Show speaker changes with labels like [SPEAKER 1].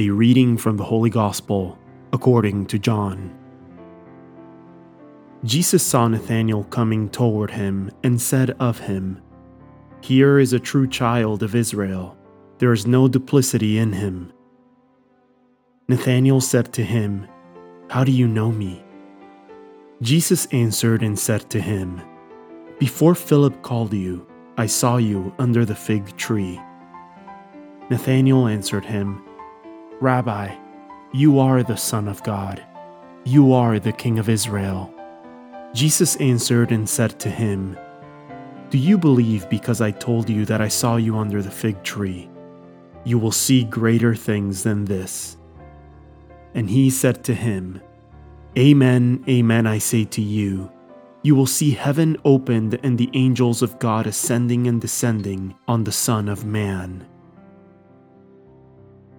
[SPEAKER 1] A reading from the Holy Gospel according to John. Jesus saw Nathanael coming toward him and said of him, Here is a true child of Israel. There is no duplicity in him. Nathanael said to him, How do you know me? Jesus answered and said to him, Before Philip called you, I saw you under the fig tree. Nathanael answered him, Rabbi, you are the Son of God. You are the King of Israel. Jesus answered and said to him, Do you believe because I told you that I saw you under the fig tree? You will see greater things than this. And he said to him, Amen, amen, I say to you. You will see heaven opened and the angels of God ascending and descending on the Son of Man.